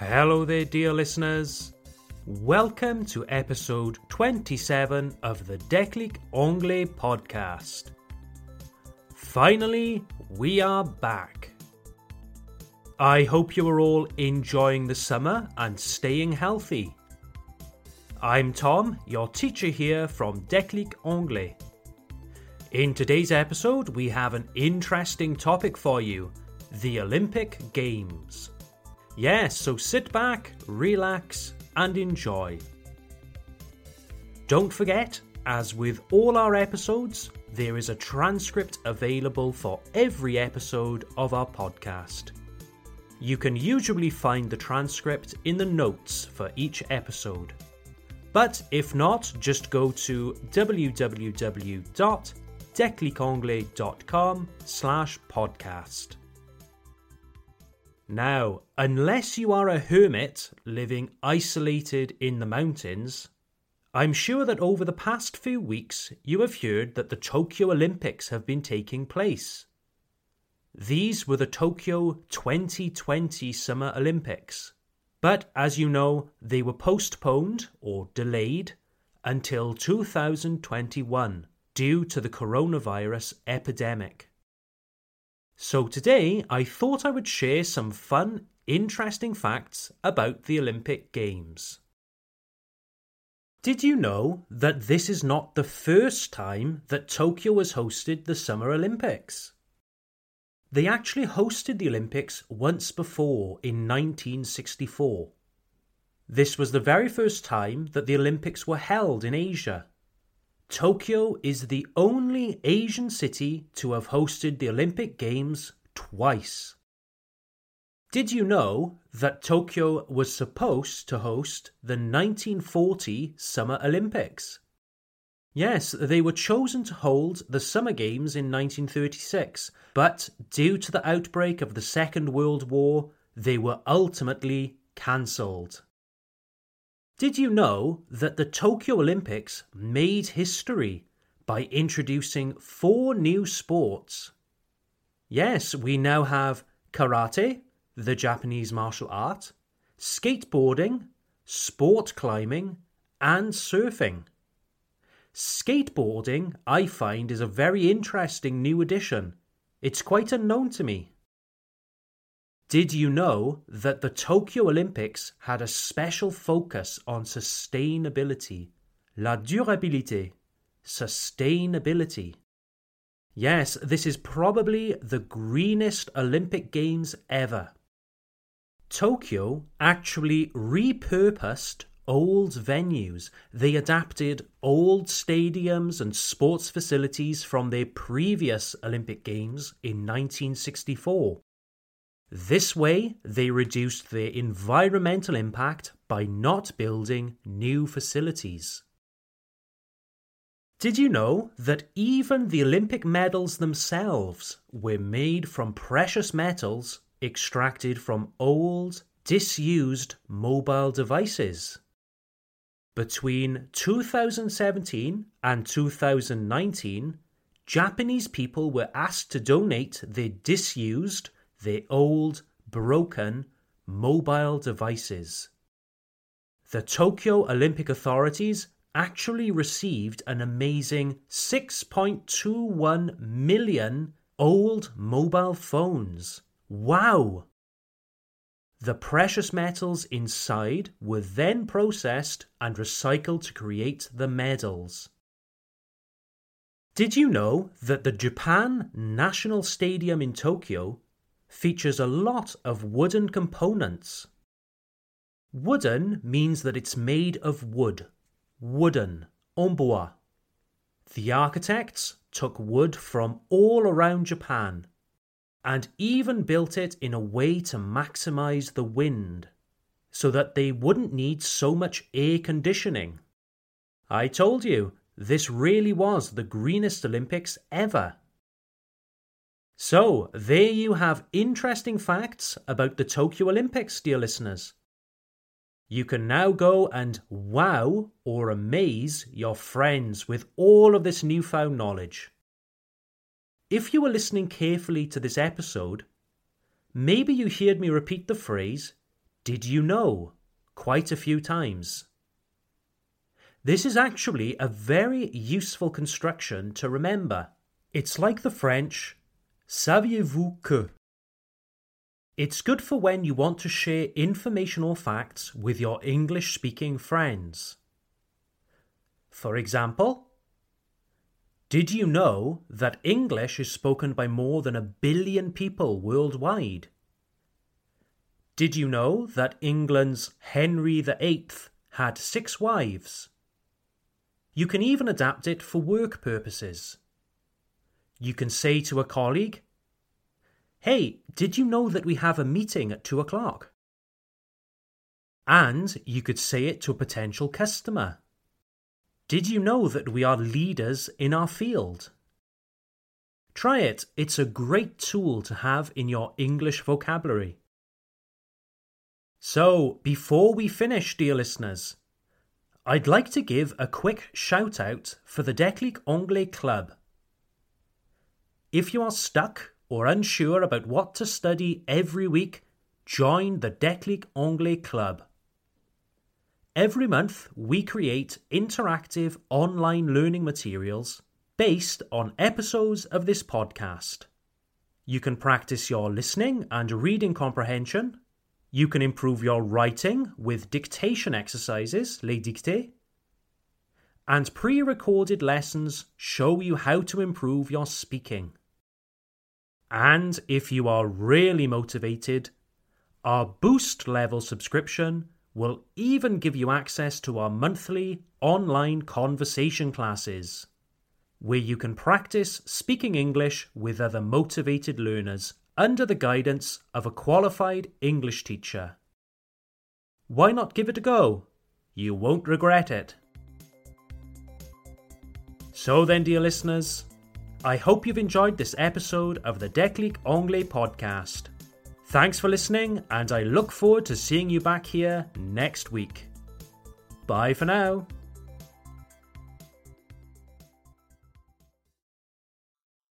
Hello there, dear listeners. Welcome to episode 27 of the Déclic Anglais podcast. Finally, we are back. I hope you are all enjoying the summer and staying healthy. I'm Tom, your teacher here from Déclic Anglais. In today's episode, we have an interesting topic for you the Olympic Games. Yes, so sit back, relax, and enjoy. Don't forget, as with all our episodes, there is a transcript available for every episode of our podcast. You can usually find the transcript in the notes for each episode. But if not, just go to www.declicanglais.com slash podcast. Now, unless you are a hermit living isolated in the mountains, I'm sure that over the past few weeks you have heard that the Tokyo Olympics have been taking place. These were the Tokyo 2020 Summer Olympics, but as you know, they were postponed or delayed until 2021 due to the coronavirus epidemic. So today I thought I would share some fun, interesting facts about the Olympic Games. Did you know that this is not the first time that Tokyo has hosted the Summer Olympics? They actually hosted the Olympics once before in 1964. This was the very first time that the Olympics were held in Asia Tokyo is the only Asian city to have hosted the Olympic Games twice. Did you know that Tokyo was supposed to host the 1940 Summer Olympics? Yes, they were chosen to hold the Summer Games in 1936, but due to the outbreak of the Second World War, they were ultimately cancelled. Did you know that the Tokyo Olympics made history by introducing four new sports? Yes, we now have karate, the Japanese martial art, skateboarding, sport climbing, and surfing. Skateboarding, I find, is a very interesting new addition. It's quite unknown to me. Did you know that the Tokyo Olympics had a special focus on sustainability? La durabilité. Sustainability. Yes, this is probably the greenest Olympic Games ever. Tokyo actually repurposed old venues. They adapted old stadiums and sports facilities from their previous Olympic Games in 1964. This way, they reduced their environmental impact by not building new facilities. Did you know that even the Olympic medals themselves were made from precious metals extracted from old, disused mobile devices? Between 2017 and 2019, Japanese people were asked to donate their disused the old, broken mobile devices. The Tokyo Olympic authorities actually received an amazing 6.21 million old mobile phones. Wow! The precious metals inside were then processed and recycled to create the medals. Did you know that the Japan National Stadium in Tokyo features a lot of wooden components. Wooden means that it's made of wood. Wooden, en bois. The architects took wood from all around Japan and even built it in a way to maximize the wind so that they wouldn't need so much air conditioning. I told you, this really was the greenest Olympics ever. So, there you have interesting facts about the Tokyo Olympics, dear listeners. You can now go and wow or amaze your friends with all of this newfound knowledge. If you were listening carefully to this episode, maybe you heard me repeat the phrase Did you know? quite a few times. This is actually a very useful construction to remember. It's like the French saviez-vous que? It's good for when you want to share information or facts with your English speaking friends. For example, did you know that English is spoken by more than a billion people worldwide? Did you know that England's Henry VIII had six wives? You can even adapt it for work purposes. You can say to a colleague, Hey, did you know that we have a meeting at two o'clock? And you could say it to a potential customer. Did you know that we are leaders in our field? Try it, it's a great tool to have in your English vocabulary. So, before we finish, dear listeners, I'd like to give a quick shout out for the Declic Anglais Club. If you are stuck or unsure about what to study every week, join the Declic Anglais Club. Every month, we create interactive online learning materials based on episodes of this podcast. You can practice your listening and reading comprehension you can improve your writing with dictation exercises, les dictées. And pre recorded lessons show you how to improve your speaking. And if you are really motivated, our Boost level subscription will even give you access to our monthly online conversation classes, where you can practice speaking English with other motivated learners under the guidance of a qualified English teacher. Why not give it a go? You won't regret it. So then, dear listeners, I hope you've enjoyed this episode of the Declic Anglais podcast. Thanks for listening, and I look forward to seeing you back here next week. Bye for now.